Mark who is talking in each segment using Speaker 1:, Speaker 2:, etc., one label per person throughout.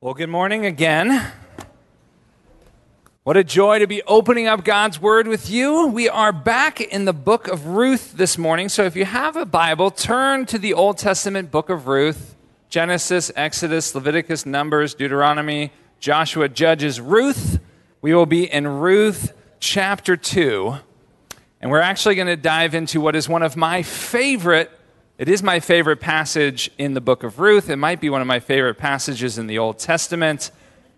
Speaker 1: Well, good morning again. What a joy to be opening up God's Word with you. We are back in the book of Ruth this morning. So if you have a Bible, turn to the Old Testament book of Ruth Genesis, Exodus, Leviticus, Numbers, Deuteronomy, Joshua, Judges, Ruth. We will be in Ruth chapter 2. And we're actually going to dive into what is one of my favorite it is my favorite passage in the book of Ruth. It might be one of my favorite passages in the Old Testament.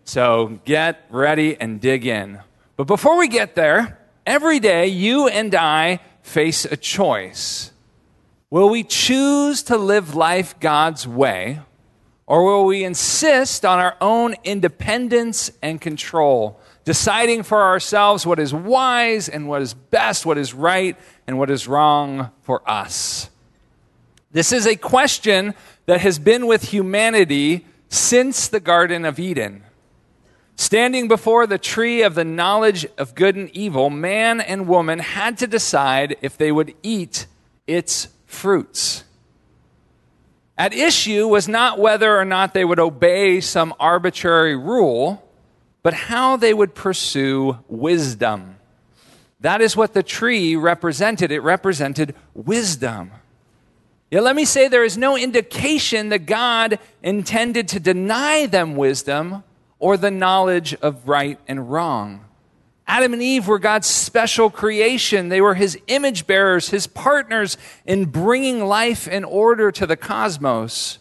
Speaker 1: So get ready and dig in. But before we get there, every day you and I face a choice. Will we choose to live life God's way, or will we insist on our own independence and control, deciding for ourselves what is wise and what is best, what is right and what is wrong for us? This is a question that has been with humanity since the Garden of Eden. Standing before the tree of the knowledge of good and evil, man and woman had to decide if they would eat its fruits. At issue was not whether or not they would obey some arbitrary rule, but how they would pursue wisdom. That is what the tree represented. It represented wisdom. Yet let me say there is no indication that God intended to deny them wisdom or the knowledge of right and wrong. Adam and Eve were God's special creation. They were his image bearers, his partners in bringing life and order to the cosmos.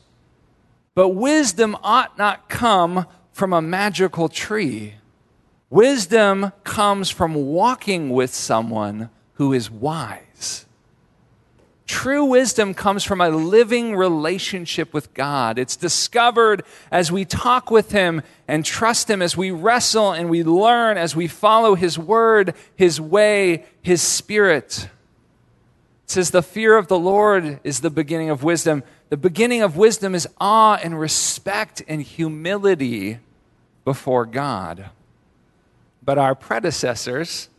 Speaker 1: But wisdom ought not come from a magical tree. Wisdom comes from walking with someone who is wise. True wisdom comes from a living relationship with God. It's discovered as we talk with Him and trust Him, as we wrestle and we learn, as we follow His word, His way, His spirit. It says, The fear of the Lord is the beginning of wisdom. The beginning of wisdom is awe and respect and humility before God. But our predecessors,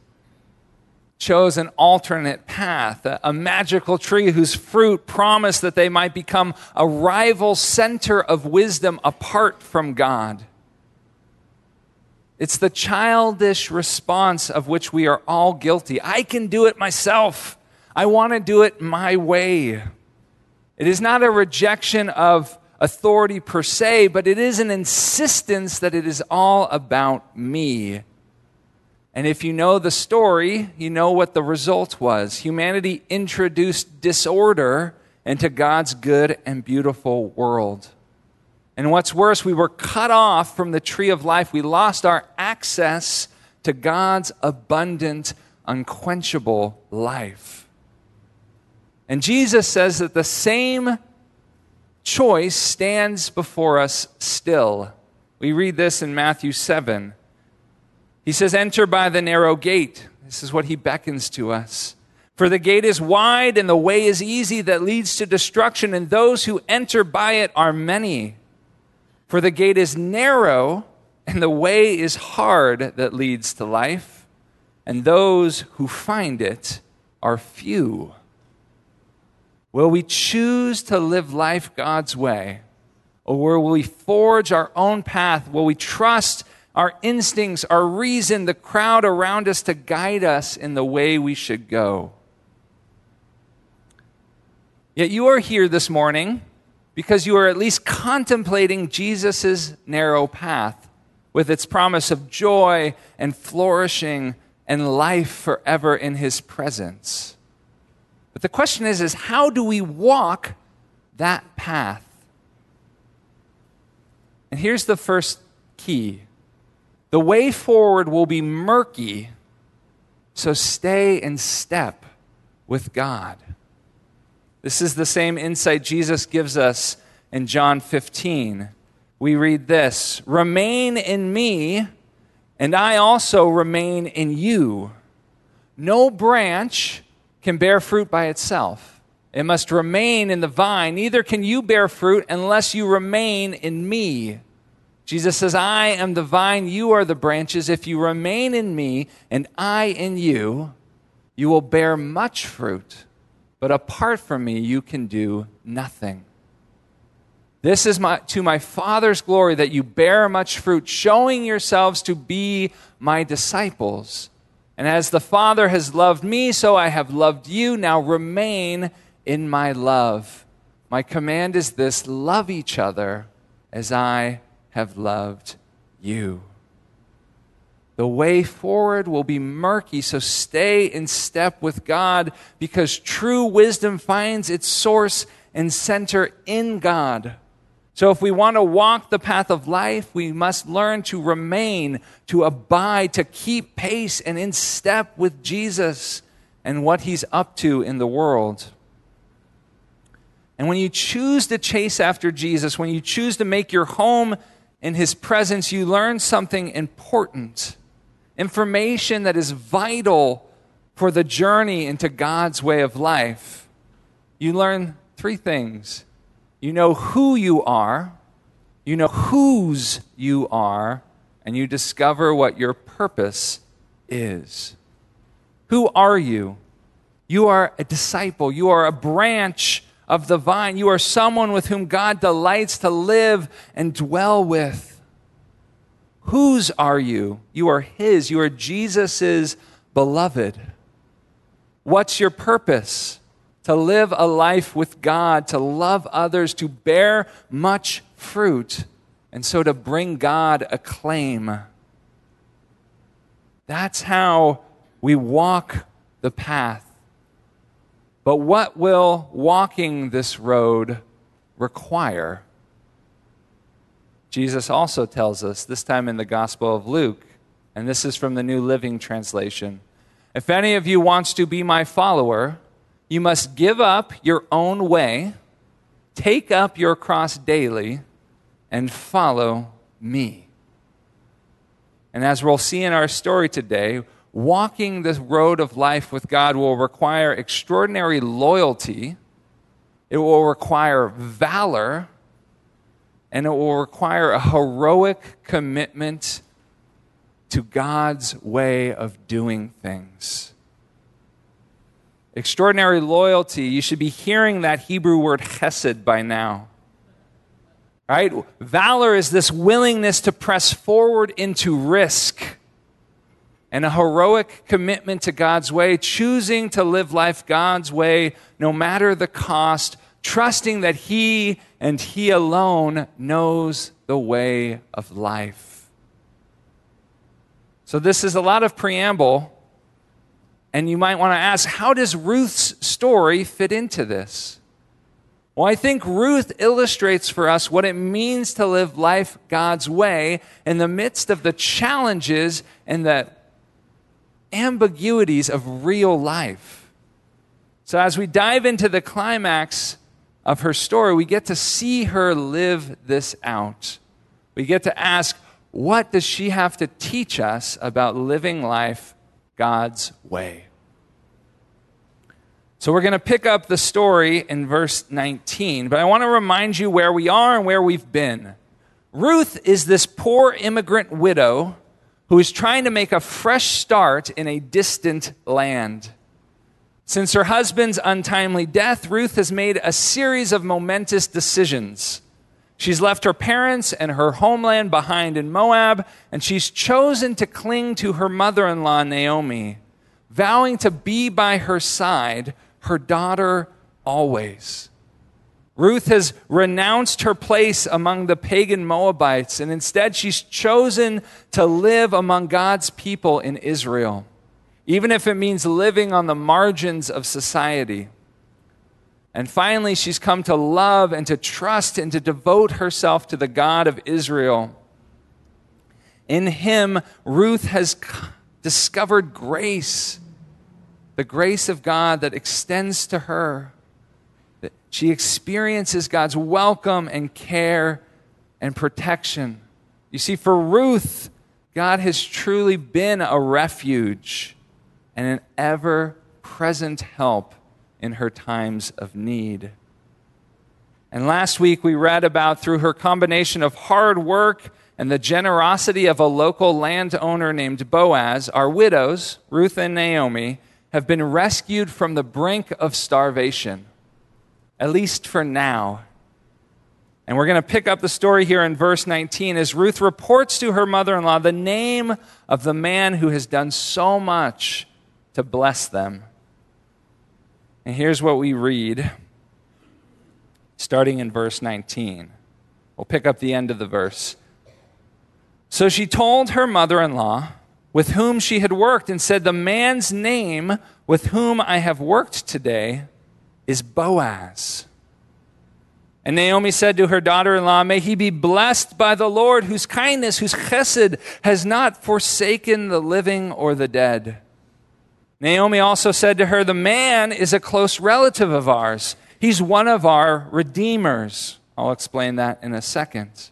Speaker 1: chose an alternate path, a, a, magical tree whose fruit promised that they might become a rival center of wisdom apart from God. It's the childish response of which we are all guilty. I can do it myself. I want to do it my way. It is not a rejection of authority per se, but it is an insistence that it is all about me and if you know the story, you know what the result was. Humanity introduced disorder into God's good and beautiful world. And what's worse, we were cut off from the tree of life. We lost our access to God's abundant, unquenchable life. And Jesus says that the same choice stands before us still. We read this in Matthew 7. He says, Enter by the narrow gate. This is what he beckons to us. For the gate is wide and the way is easy that leads to destruction, and those who enter by it are many. For the gate is narrow and the way is hard that leads to life, and those who find it are few. Will we choose to live life God's way, or will we forge our own path? Will we trust our instincts, our reason, the crowd around us to guide us in the way we should go. Yet you are here this morning because you are at least contemplating Jesus' narrow path with its promise of joy and flourishing and life forever in his presence. But the question is, is how do we walk that path? And here's the first key the way forward will be murky, so stay in step with God. This is the same insight Jesus gives us in John 15. We read this Remain in me, and I also remain in you. No branch can bear fruit by itself. It must remain in the vine. Neither can you bear fruit unless you remain in me. Jesus says, I am the vine, you are the branches. If you remain in me and I in you, you will bear much fruit. But apart from me, you can do nothing. This is my, to my Father's glory that you bear much fruit, showing yourselves to be my disciples. And as the Father has loved me, so I have loved you. Now remain in my love. My command is this love each other as I have loved you. The way forward will be murky, so stay in step with God because true wisdom finds its source and center in God. So, if we want to walk the path of life, we must learn to remain, to abide, to keep pace and in step with Jesus and what he's up to in the world. And when you choose to chase after Jesus, when you choose to make your home in his presence, you learn something important information that is vital for the journey into God's way of life. You learn three things you know who you are, you know whose you are, and you discover what your purpose is. Who are you? You are a disciple, you are a branch of the vine, you are someone with whom God delights to live and dwell with. Whose are you? You are His, you are Jesus's beloved. What's your purpose? to live a life with God, to love others, to bear much fruit, and so to bring God acclaim. That's how we walk the path. But what will walking this road require? Jesus also tells us, this time in the Gospel of Luke, and this is from the New Living Translation. If any of you wants to be my follower, you must give up your own way, take up your cross daily, and follow me. And as we'll see in our story today, walking the road of life with God will require extraordinary loyalty, it will require valor, and it will require a heroic commitment to God's way of doing things. Extraordinary loyalty. You should be hearing that Hebrew word chesed by now. Right? Valor is this willingness to press forward into risk and a heroic commitment to God's way, choosing to live life God's way no matter the cost, trusting that He and He alone knows the way of life. So, this is a lot of preamble and you might want to ask, how does Ruth's story fit into this? Well, I think Ruth illustrates for us what it means to live life God's way in the midst of the challenges and the ambiguities of real life. So, as we dive into the climax of her story, we get to see her live this out. We get to ask, what does she have to teach us about living life God's way. So we're going to pick up the story in verse 19, but I want to remind you where we are and where we've been. Ruth is this poor immigrant widow who is trying to make a fresh start in a distant land. Since her husband's untimely death, Ruth has made a series of momentous decisions. She's left her parents and her homeland behind in Moab, and she's chosen to cling to her mother in law, Naomi, vowing to be by her side, her daughter always. Ruth has renounced her place among the pagan Moabites, and instead she's chosen to live among God's people in Israel, even if it means living on the margins of society. And finally, she's come to love and to trust and to devote herself to the God of Israel. In him, Ruth has discovered grace, the grace of God that extends to her. She experiences God's welcome and care and protection. You see, for Ruth, God has truly been a refuge and an ever present help in her times of need. And last week we read about through her combination of hard work and the generosity of a local landowner named Boaz, our widows, Ruth and Naomi, have been rescued from the brink of starvation, at least for now. And we're going to pick up the story here in verse 19 as Ruth reports to her mother in law the name of the man who has done so much to bless them. And here's what we read, starting in verse 19. We'll pick up the end of the verse. So she told her mother in law, with whom she had worked, and said, The man's name with whom I have worked today is Boaz. And Naomi said to her daughter in law, May he be blessed by the Lord, whose kindness, whose chesed has not forsaken the living or the dead. Naomi also said to her, The man is a close relative of ours. He's one of our redeemers. I'll explain that in a second.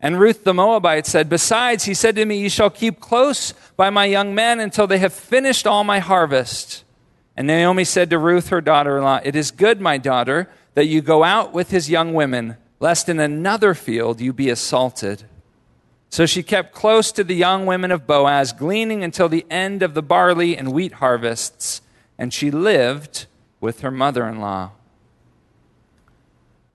Speaker 1: And Ruth the Moabite said, Besides, he said to me, You shall keep close by my young men until they have finished all my harvest. And Naomi said to Ruth, her daughter in law, It is good, my daughter that you go out with his young women, lest in another field you be assaulted. So she kept close to the young women of Boaz, gleaning until the end of the barley and wheat harvests, and she lived with her mother in law.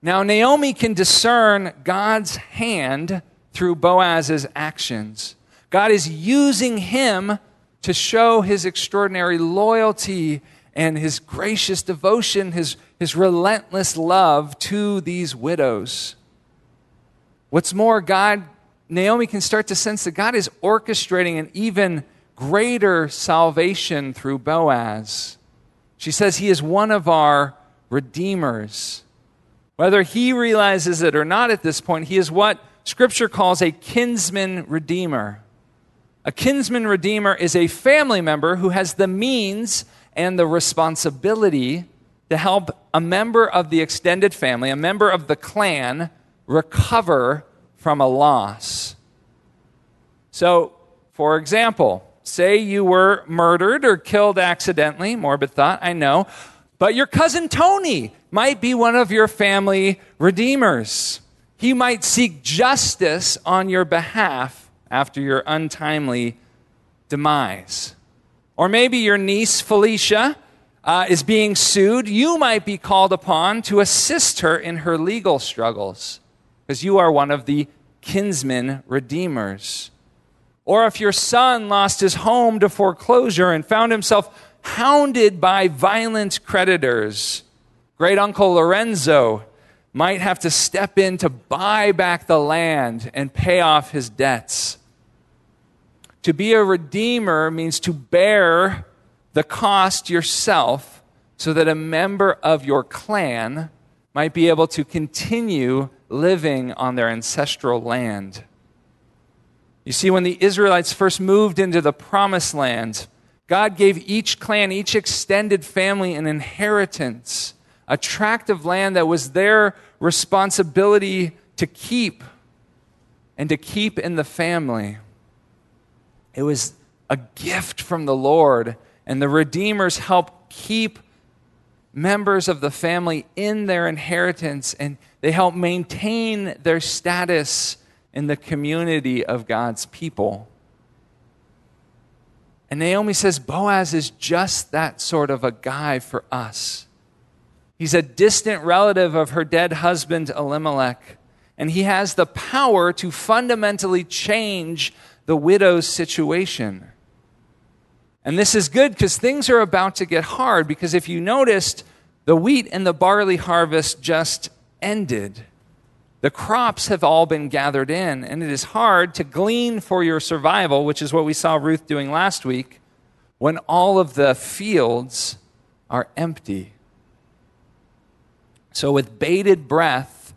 Speaker 1: Now, Naomi can discern God's hand through Boaz's actions. God is using him to show his extraordinary loyalty and his gracious devotion, his, his relentless love to these widows. What's more, God, Naomi can start to sense that God is orchestrating an even greater salvation through Boaz. She says he is one of our redeemers. Whether he realizes it or not at this point, he is what Scripture calls a kinsman redeemer. A kinsman redeemer is a family member who has the means and the responsibility to help a member of the extended family, a member of the clan, recover from a loss. So, for example, say you were murdered or killed accidentally, morbid thought, I know, but your cousin Tony might be one of your family redeemers. He might seek justice on your behalf after your untimely demise. Or maybe your niece, Felicia, uh, is being sued. You might be called upon to assist her in her legal struggles because you are one of the kinsman redeemers. Or if your son lost his home to foreclosure and found himself hounded by violent creditors, great uncle Lorenzo might have to step in to buy back the land and pay off his debts. To be a redeemer means to bear the cost yourself so that a member of your clan might be able to continue living on their ancestral land. You see, when the Israelites first moved into the promised land, God gave each clan, each extended family, an inheritance, a tract of land that was their responsibility to keep and to keep in the family. It was a gift from the Lord, and the Redeemers help keep members of the family in their inheritance, and they help maintain their status in the community of God's people. And Naomi says Boaz is just that sort of a guy for us. He's a distant relative of her dead husband, Elimelech, and he has the power to fundamentally change the widow's situation. And this is good because things are about to get hard. Because if you noticed, the wheat and the barley harvest just ended. The crops have all been gathered in, and it is hard to glean for your survival, which is what we saw Ruth doing last week, when all of the fields are empty. So, with bated breath,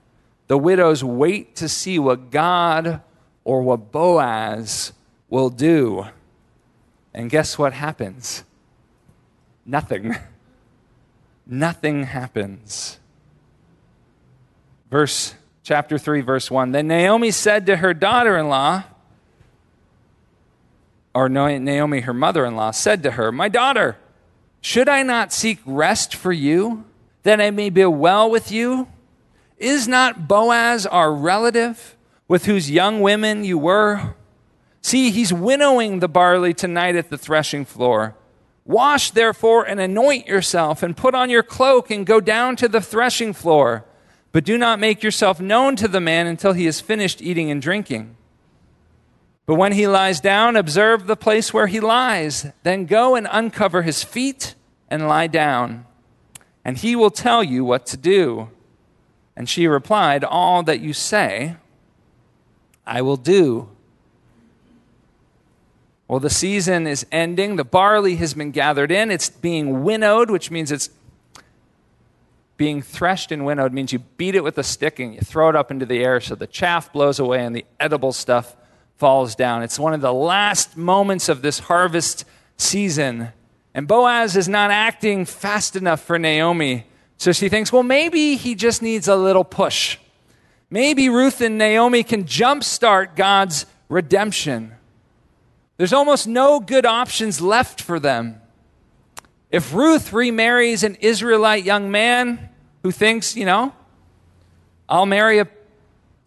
Speaker 1: the widows wait to see what God or what Boaz will do. And guess what happens? Nothing. Nothing happens. Verse chapter 3 verse 1. Then Naomi said to her daughter-in-law or Naomi her mother-in-law said to her, "My daughter, should I not seek rest for you that I may be well with you? Is not Boaz our relative?" With whose young women you were. See, he's winnowing the barley tonight at the threshing floor. Wash, therefore, and anoint yourself, and put on your cloak, and go down to the threshing floor. but do not make yourself known to the man until he has finished eating and drinking. But when he lies down, observe the place where he lies. Then go and uncover his feet and lie down, and he will tell you what to do. And she replied, All that you say, I will do. Well, the season is ending. The barley has been gathered in. It's being winnowed, which means it's being threshed and winnowed means you beat it with a stick and you throw it up into the air so the chaff blows away and the edible stuff falls down. It's one of the last moments of this harvest season. And Boaz is not acting fast enough for Naomi. So she thinks, well, maybe he just needs a little push. Maybe Ruth and Naomi can jumpstart God's redemption. There's almost no good options left for them. If Ruth remarries an Israelite young man who thinks, you know, I'll marry a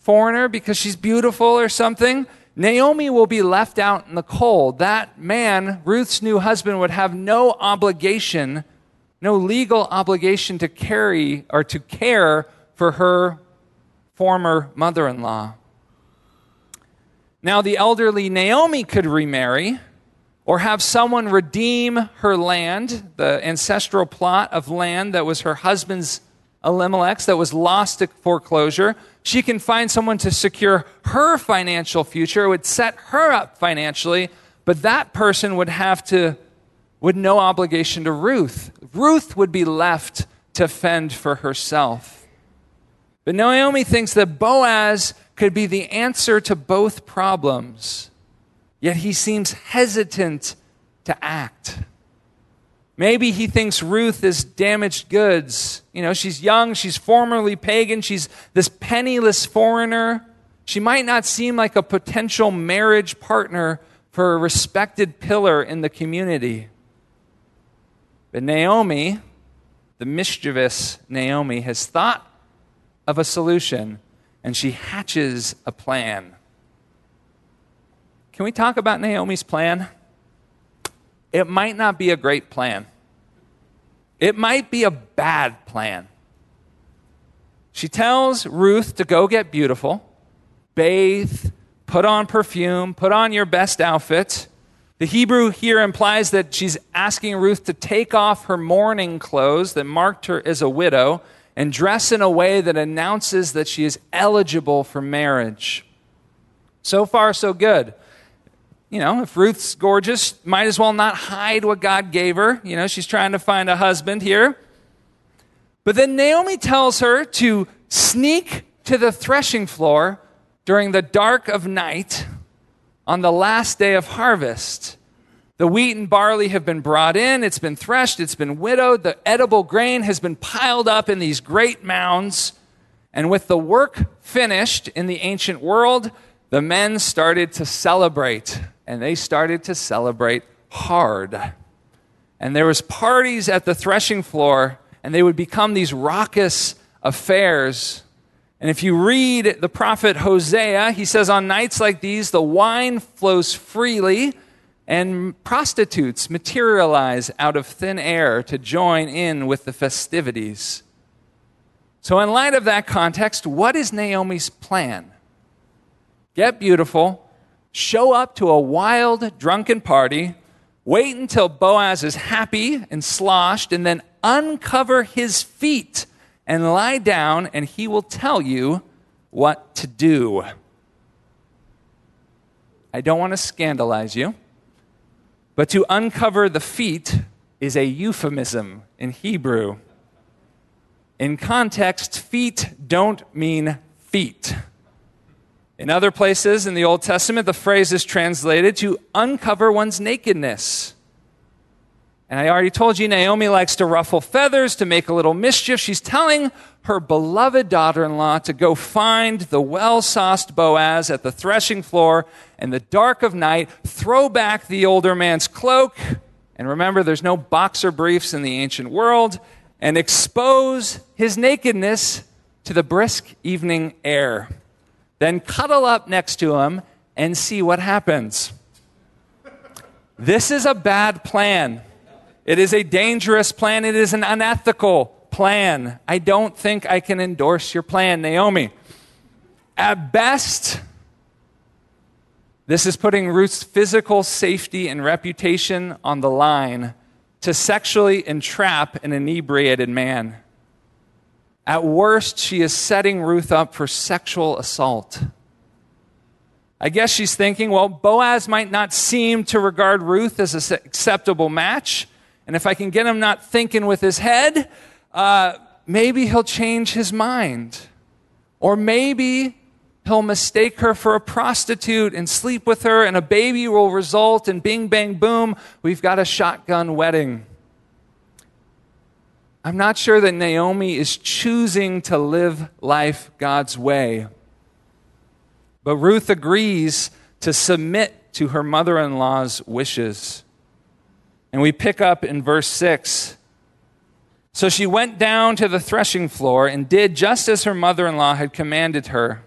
Speaker 1: foreigner because she's beautiful or something, Naomi will be left out in the cold. That man, Ruth's new husband, would have no obligation, no legal obligation to carry or to care for her former mother in law. Now, the elderly Naomi could remarry or have someone redeem her land, the ancestral plot of land that was her husband's Elimelech's that was lost to foreclosure. She can find someone to secure her financial future, it would set her up financially, but that person would have to, would no obligation to Ruth. Ruth would be left to fend for herself. But Naomi thinks that Boaz could be the answer to both problems, yet he seems hesitant to act. Maybe he thinks Ruth is damaged goods. You know, she's young, she's formerly pagan, she's this penniless foreigner. She might not seem like a potential marriage partner for a respected pillar in the community. But Naomi, the mischievous Naomi, has thought of a solution and she hatches a plan. Can we talk about Naomi's plan? It might not be a great plan. It might be a bad plan. She tells Ruth to go get beautiful, bathe, put on perfume, put on your best outfit. The Hebrew here implies that she's asking Ruth to take off her mourning clothes that marked her as a widow and dress in a way that announces that she is eligible for marriage. So far, so good you know, if Ruth's gorgeous, might as well not hide what God gave her. You know, she's trying to find a husband here. But then Naomi tells her to sneak to the threshing floor during the dark of night on the last day of harvest. The wheat and barley have been brought in, it's been threshed, it's been winnowed, the edible grain has been piled up in these great mounds. And with the work finished in the ancient world, the men started to celebrate and they started to celebrate hard. And there was parties at the threshing floor, and they would become these raucous affairs. And if you read the prophet Hosea, he says, On nights like these, the wine flows freely, and prostitutes materialize out of thin air to join in with the festivities. So, in light of that context, what is Naomi's plan? Get beautiful, show up to a wild, drunken party, wait until Boaz is happy and sloshed, and then uncover his feet and lie down, and he will tell you what to do. I don't want to scandalize you, but to uncover the feet is a euphemism in Hebrew. In context, feet don't mean feet. In other places in the Old Testament, the phrase is translated to uncover one's nakedness. And I already told you, Naomi likes to ruffle feathers, to make a little mischief. She's telling her beloved daughter in law to go find the well sauced Boaz at the threshing floor in the dark of night, throw back the older man's cloak. And remember, there's no boxer briefs in the ancient world, and expose his nakedness to the brisk evening air. Then cuddle up next to him and see what happens. This is a bad plan. It is a dangerous plan. It is an unethical plan. I don't think I can endorse your plan, Naomi. At best, this is putting Ruth's physical safety and reputation on the line to sexually entrap an inebriated man. At worst, she is setting Ruth up for sexual assault. I guess she's thinking, well, Boaz might not seem to regard Ruth as an acceptable match. And if I can get him not thinking with his head, uh, maybe he'll change his mind. Or maybe he'll mistake her for a prostitute and sleep with her, and a baby will result, and bing, bang, boom, we've got a shotgun wedding. I'm not sure that Naomi is choosing to live life God's way. But Ruth agrees to submit to her mother in law's wishes. And we pick up in verse 6. So she went down to the threshing floor and did just as her mother in law had commanded her.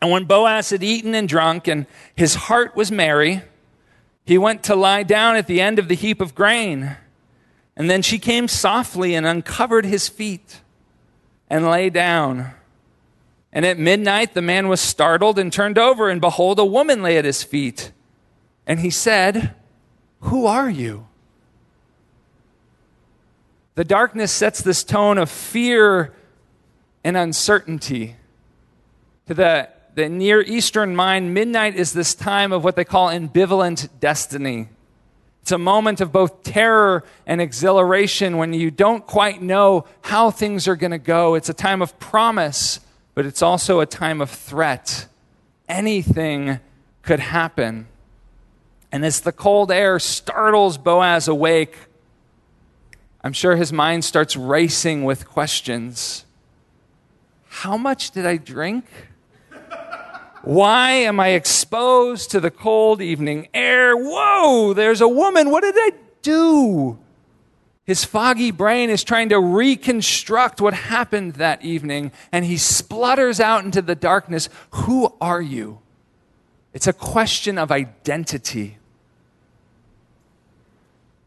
Speaker 1: And when Boaz had eaten and drunk, and his heart was merry, he went to lie down at the end of the heap of grain. And then she came softly and uncovered his feet and lay down. And at midnight the man was startled and turned over, and behold, a woman lay at his feet. And he said, Who are you? The darkness sets this tone of fear and uncertainty. To the, the Near Eastern mind, midnight is this time of what they call ambivalent destiny. It's a moment of both terror and exhilaration when you don't quite know how things are going to go. It's a time of promise, but it's also a time of threat. Anything could happen. And as the cold air startles Boaz awake, I'm sure his mind starts racing with questions. How much did I drink? Why am I exposed to the cold evening air? Whoa, there's a woman. What did I do? His foggy brain is trying to reconstruct what happened that evening, and he splutters out into the darkness Who are you? It's a question of identity.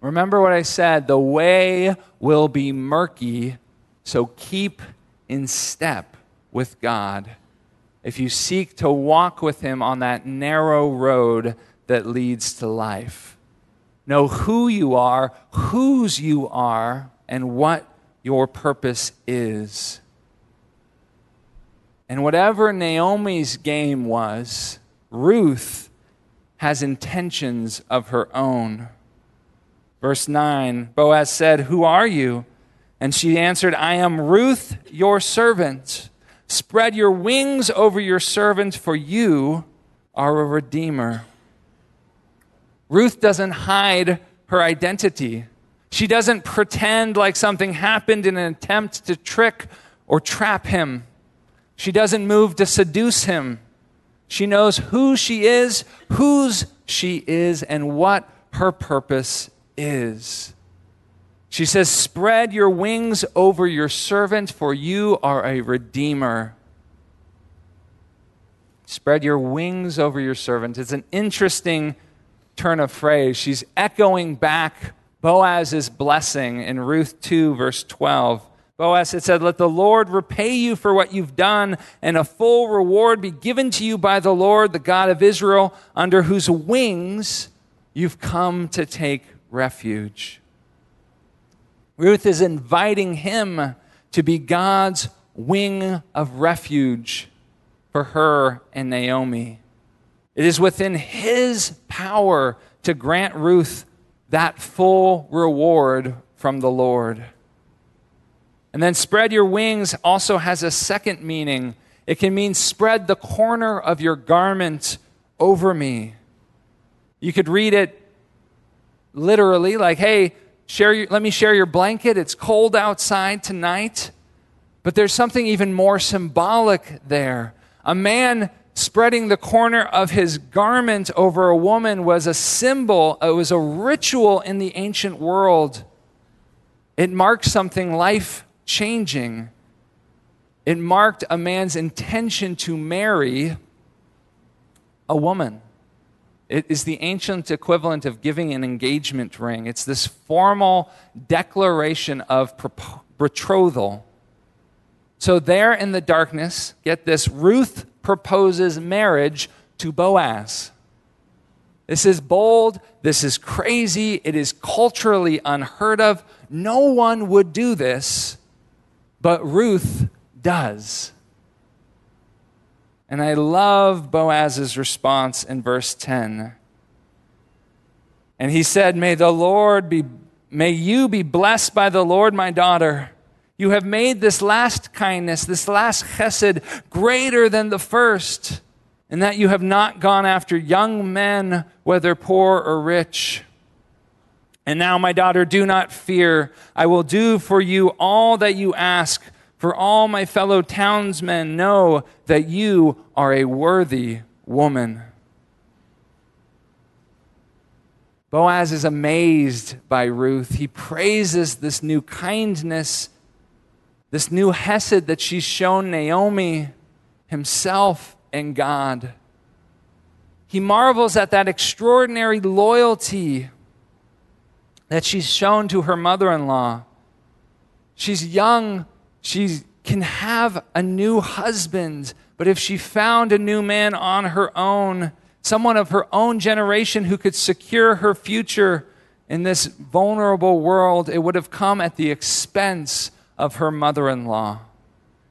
Speaker 1: Remember what I said the way will be murky, so keep in step with God if you seek to walk with Him on that narrow road that leads to life. Know who you are, whose you are, and what your purpose is. And whatever Naomi's game was, Ruth has intentions of her own. Verse 9 Boaz said, Who are you? And she answered, I am Ruth, your servant. Spread your wings over your servant, for you are a redeemer. Ruth doesn't hide her identity. She doesn't pretend like something happened in an attempt to trick or trap him. She doesn't move to seduce him. She knows who she is, whose she is, and what her purpose is. She says, Spread your wings over your servant, for you are a redeemer. Spread your wings over your servant. It's an interesting turn of phrase. She's echoing back Boaz's blessing in Ruth 2, verse 12. Boaz had said, Let the Lord repay you for what you've done, and a full reward be given to you by the Lord, the God of Israel, under whose wings you've come to take refuge. Ruth is inviting him to be God's wing of refuge for her and Naomi. It is within his power to grant Ruth that full reward from the Lord. And then spread your wings also has a second meaning. It can mean spread the corner of your garment over me. You could read it literally like, hey, Share your, let me share your blanket. It's cold outside tonight. But there's something even more symbolic there. A man spreading the corner of his garment over a woman was a symbol, it was a ritual in the ancient world. It marked something life changing. It marked a man's intention to marry a woman. It is the ancient equivalent of giving an engagement ring. It's this formal declaration of betrothal. So, there in the darkness, get this Ruth proposes marriage to Boaz. This is bold. This is crazy. It is culturally unheard of. No one would do this, but Ruth does. And I love Boaz's response in verse 10. And he said, May the Lord be, may you be blessed by the Lord, my daughter. You have made this last kindness, this last chesed, greater than the first, in that you have not gone after young men, whether poor or rich. And now, my daughter, do not fear. I will do for you all that you ask, for all my fellow townsmen know that you are a worthy woman. Boaz is amazed by Ruth. He praises this new kindness this new Hesed that she's shown Naomi, himself, and God. He marvels at that extraordinary loyalty that she's shown to her mother in law. She's young, she can have a new husband, but if she found a new man on her own, someone of her own generation who could secure her future in this vulnerable world, it would have come at the expense of her mother in law.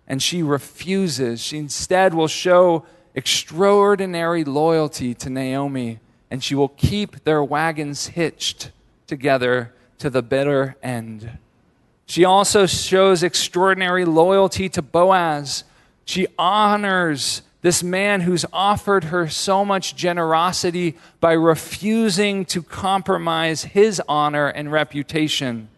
Speaker 1: And she refuses. She instead will show extraordinary loyalty to Naomi, and she will keep their wagons hitched together to the bitter end. She also shows extraordinary loyalty to Boaz. She honors this man who's offered her so much generosity by refusing to compromise his honor and reputation.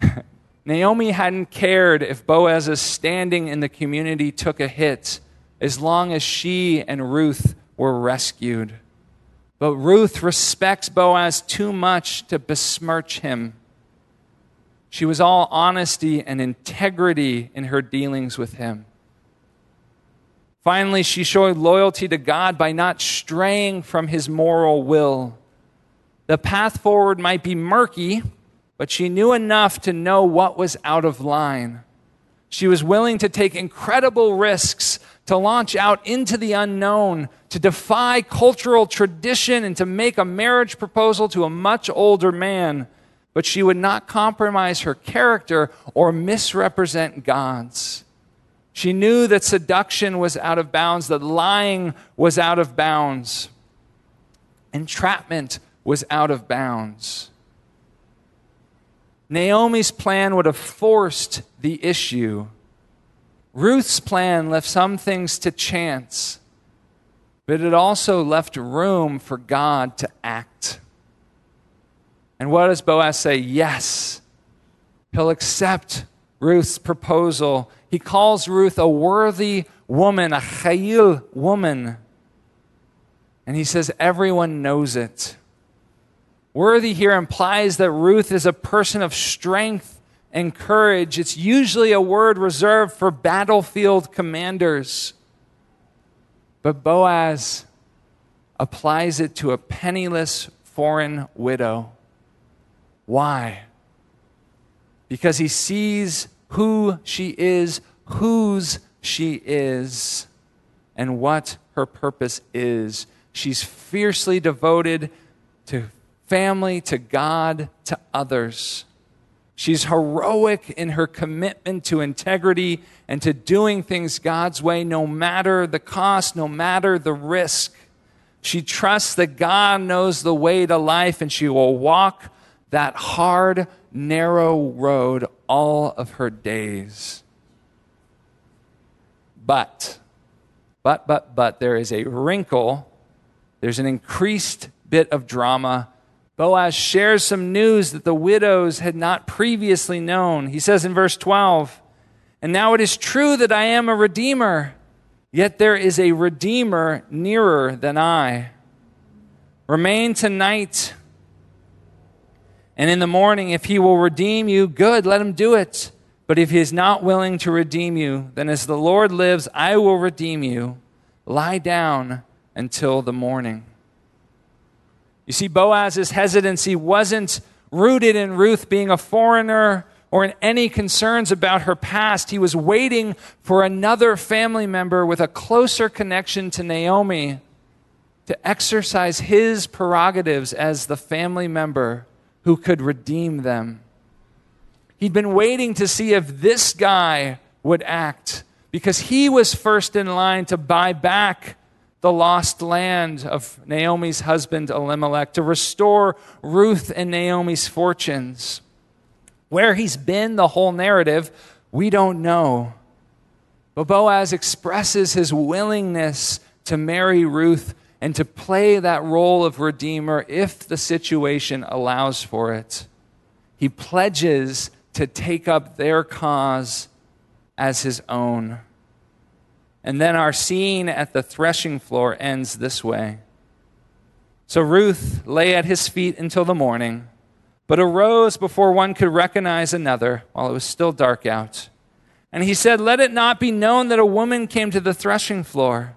Speaker 1: Naomi hadn't cared if Boaz's standing in the community took a hit as long as she and Ruth were rescued. But Ruth respects Boaz too much to besmirch him. She was all honesty and integrity in her dealings with him. Finally, she showed loyalty to God by not straying from his moral will. The path forward might be murky, but she knew enough to know what was out of line. She was willing to take incredible risks to launch out into the unknown, to defy cultural tradition, and to make a marriage proposal to a much older man. But she would not compromise her character or misrepresent God's. She knew that seduction was out of bounds, that lying was out of bounds, entrapment was out of bounds. Naomi's plan would have forced the issue. Ruth's plan left some things to chance, but it also left room for God to act. And what does Boaz say? Yes. He'll accept Ruth's proposal. He calls Ruth a worthy woman, a chayil woman. And he says, everyone knows it. Worthy here implies that Ruth is a person of strength and courage. It's usually a word reserved for battlefield commanders. But Boaz applies it to a penniless foreign widow. Why? Because he sees who she is, whose she is, and what her purpose is. She's fiercely devoted to family, to God, to others. She's heroic in her commitment to integrity and to doing things God's way, no matter the cost, no matter the risk. She trusts that God knows the way to life and she will walk that hard, narrow road all of her days. But, but, but, but, there is a wrinkle, there's an increased bit of drama Boaz shares some news that the widows had not previously known. He says in verse 12, And now it is true that I am a redeemer, yet there is a redeemer nearer than I. Remain tonight, and in the morning, if he will redeem you, good, let him do it. But if he is not willing to redeem you, then as the Lord lives, I will redeem you. Lie down until the morning. You see, Boaz's hesitancy wasn't rooted in Ruth being a foreigner or in any concerns about her past. He was waiting for another family member with a closer connection to Naomi to exercise his prerogatives as the family member who could redeem them. He'd been waiting to see if this guy would act because he was first in line to buy back the lost land of Naomi's husband Elimelech, to restore Ruth and Naomi's fortunes. Where he's been the whole narrative, we don't know. But Boaz expresses his willingness to marry Ruth and to play that role of redeemer if the situation allows for it. He pledges to take up their cause as his own. And then our scene at the threshing floor ends this way. So Ruth lay at his feet until the morning, but arose before one could recognize another while it was still dark out. And he said, Let it not be known that a woman came to the threshing floor.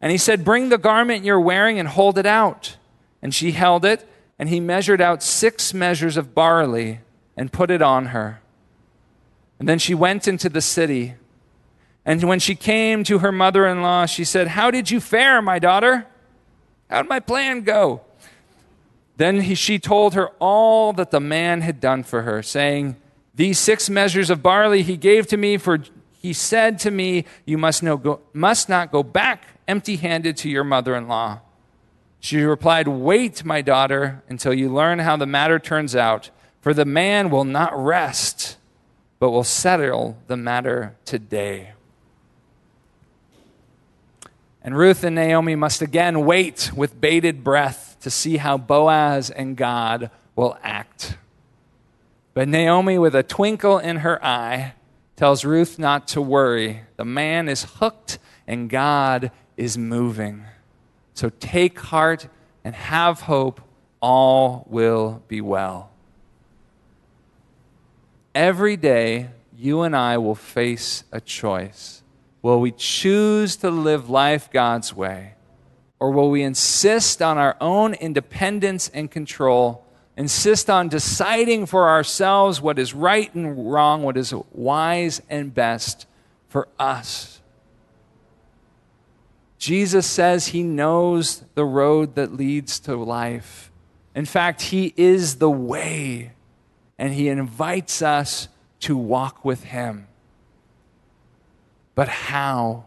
Speaker 1: And he said, Bring the garment you're wearing and hold it out. And she held it, and he measured out six measures of barley and put it on her. And then she went into the city. And when she came to her mother in law, she said, How did you fare, my daughter? How'd my plan go? Then he, she told her all that the man had done for her, saying, These six measures of barley he gave to me, for he said to me, You must, no go, must not go back empty handed to your mother in law. She replied, Wait, my daughter, until you learn how the matter turns out, for the man will not rest, but will settle the matter today. And Ruth and Naomi must again wait with bated breath to see how Boaz and God will act. But Naomi, with a twinkle in her eye, tells Ruth not to worry. The man is hooked and God is moving. So take heart and have hope. All will be well. Every day, you and I will face a choice. Will we choose to live life God's way? Or will we insist on our own independence and control, insist on deciding for ourselves what is right and wrong, what is wise and best for us? Jesus says he knows the road that leads to life. In fact, he is the way, and he invites us to walk with him. But how?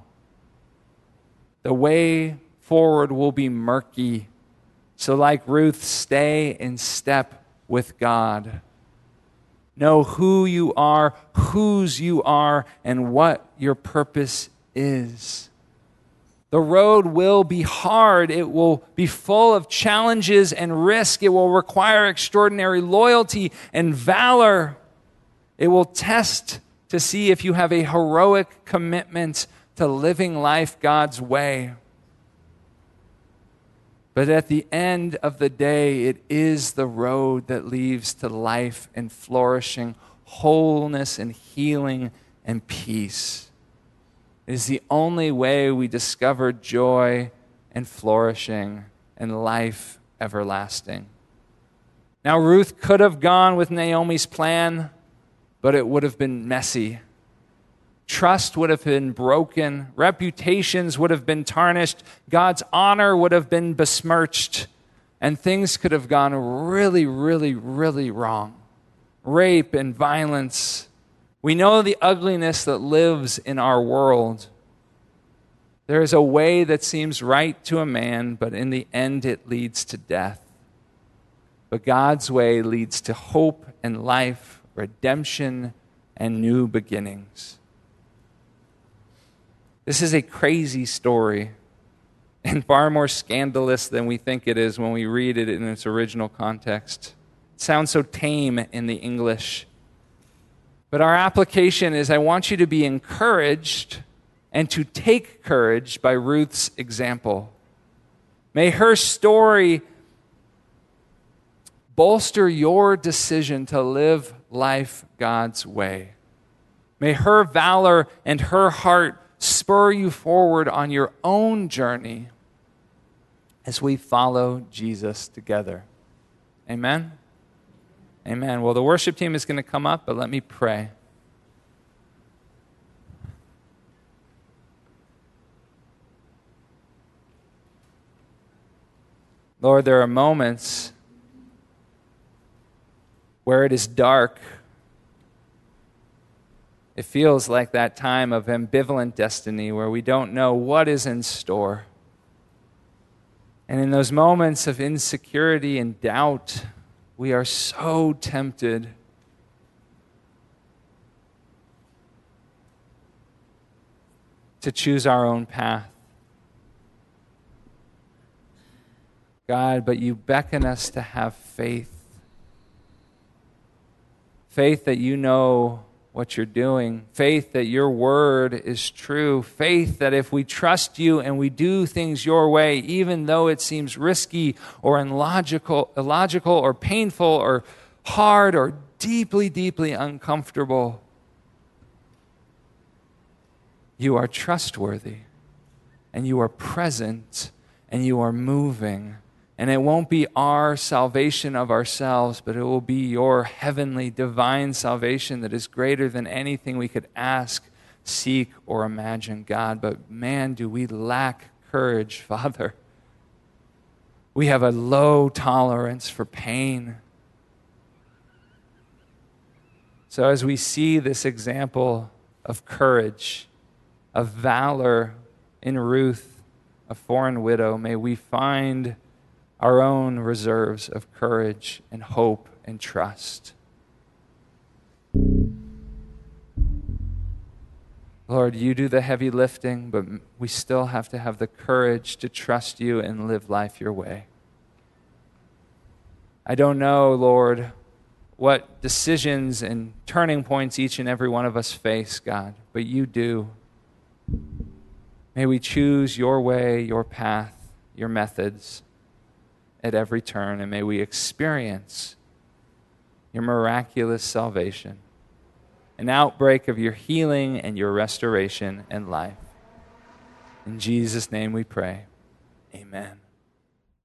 Speaker 1: The way forward will be murky. So, like Ruth, stay in step with God. Know who you are, whose you are, and what your purpose is. The road will be hard. It will be full of challenges and risk. It will require extraordinary loyalty and valor. It will test to see if you have a heroic commitment to living life God's way. But at the end of the day, it is the road that leads to life and flourishing, wholeness and healing and peace. It is the only way we discover joy and flourishing and life everlasting. Now, Ruth could have gone with Naomi's plan but it would have been messy. Trust would have been broken, reputations would have been tarnished, God's honor would have been besmirched, and things could have gone really, really, really wrong. Rape and violence. We know the ugliness that lives in our world. There is a way that seems right to a man, but in the end it leads to death. But God's way leads to hope and life redemption, and new beginnings. This is a crazy story and far more scandalous than we think it is when we read it in its original context. It sounds so tame in the English. But our application is I want you to be encouraged and to take courage by Ruth's example. May her story bolster your decision to live life God's way. May her valor and her heart spur you forward on your own journey as we follow Jesus together. Amen? Amen. Well, the worship team is going to come up, but let me pray. Lord, there are moments where it is dark. It feels like that time of ambivalent destiny where we don't know what is in store. And in those moments of insecurity and doubt, we are so tempted to choose our own path. God, but you beckon us to have faith. Faith that you know what you're doing. Faith that your word is true. Faith that if we trust you and we do things your way, even though it seems risky or illogical, illogical or painful or hard or deeply, deeply uncomfortable, you are trustworthy and you are present and you are moving and it won't be our salvation of ourselves, but it will be your heavenly, divine salvation that is greater than anything we could ask, seek, or imagine, God. But man, do we lack courage, Father. We have a low tolerance for pain. So, as we see this example of courage, of valor in Ruth, a foreign widow, may we find our own reserves of courage and hope and trust. Lord, you do the heavy lifting, but we still have to have the courage to trust you and live life your way. I don't know, Lord, what decisions and turning points each and every one of us face, God, but you do. May we choose your way, your path, your methods at every turn, and may we experience your miraculous salvation, an outbreak of your healing and your restoration and life. In Jesus' name we pray. Amen.